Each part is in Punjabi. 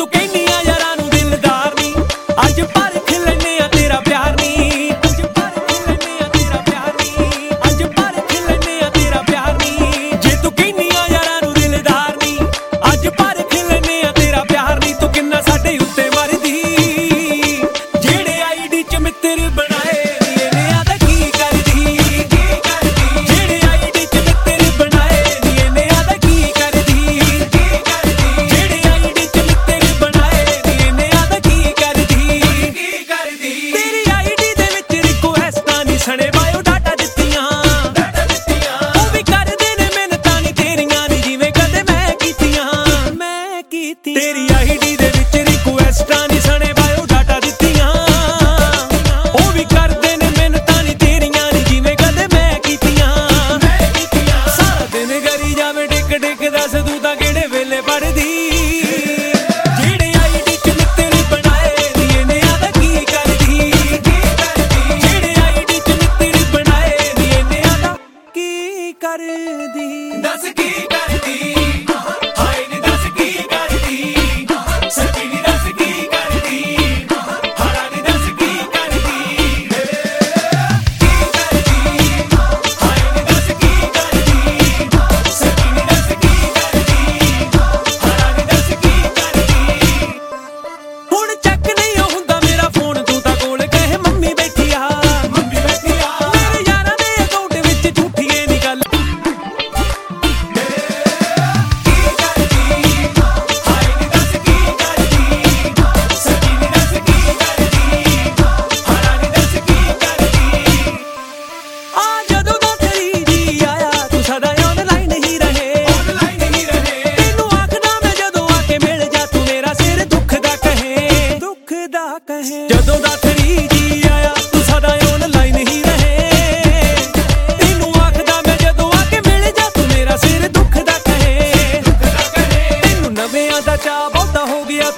tú que ni ਟੈਸਟਾਂ ਦੀ ਸਣੇ ਬਾਇਓ ਡਾਟਾ ਦਿੱਤੀਆਂ। ਉਹ ਵੀ ਕਰਦੇ ਨੇ ਮਿਹਨਤਾਂ ਨਹੀਂ ਤੇਰੀਆਂ ਨਹੀਂ ਜਿਵੇਂ ਕਦੇ ਮੈਂ ਕੀਤੀਆਂ। ਸਾਰਾ ਦਿਨ ਗਰੀ ਜਾਵੇ ਟਿਕ ਟਿਕ ਦੱਸ ਤੂੰ ਤਾਂ ਕਿਹੜੇ ਵੇਲੇ ਪੜਦੀ ਕਰਦੀ। ਦੱਸ ਕੀ ਕਰਦੀ।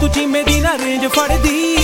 तुझी मेरी ना रेंज फड़दी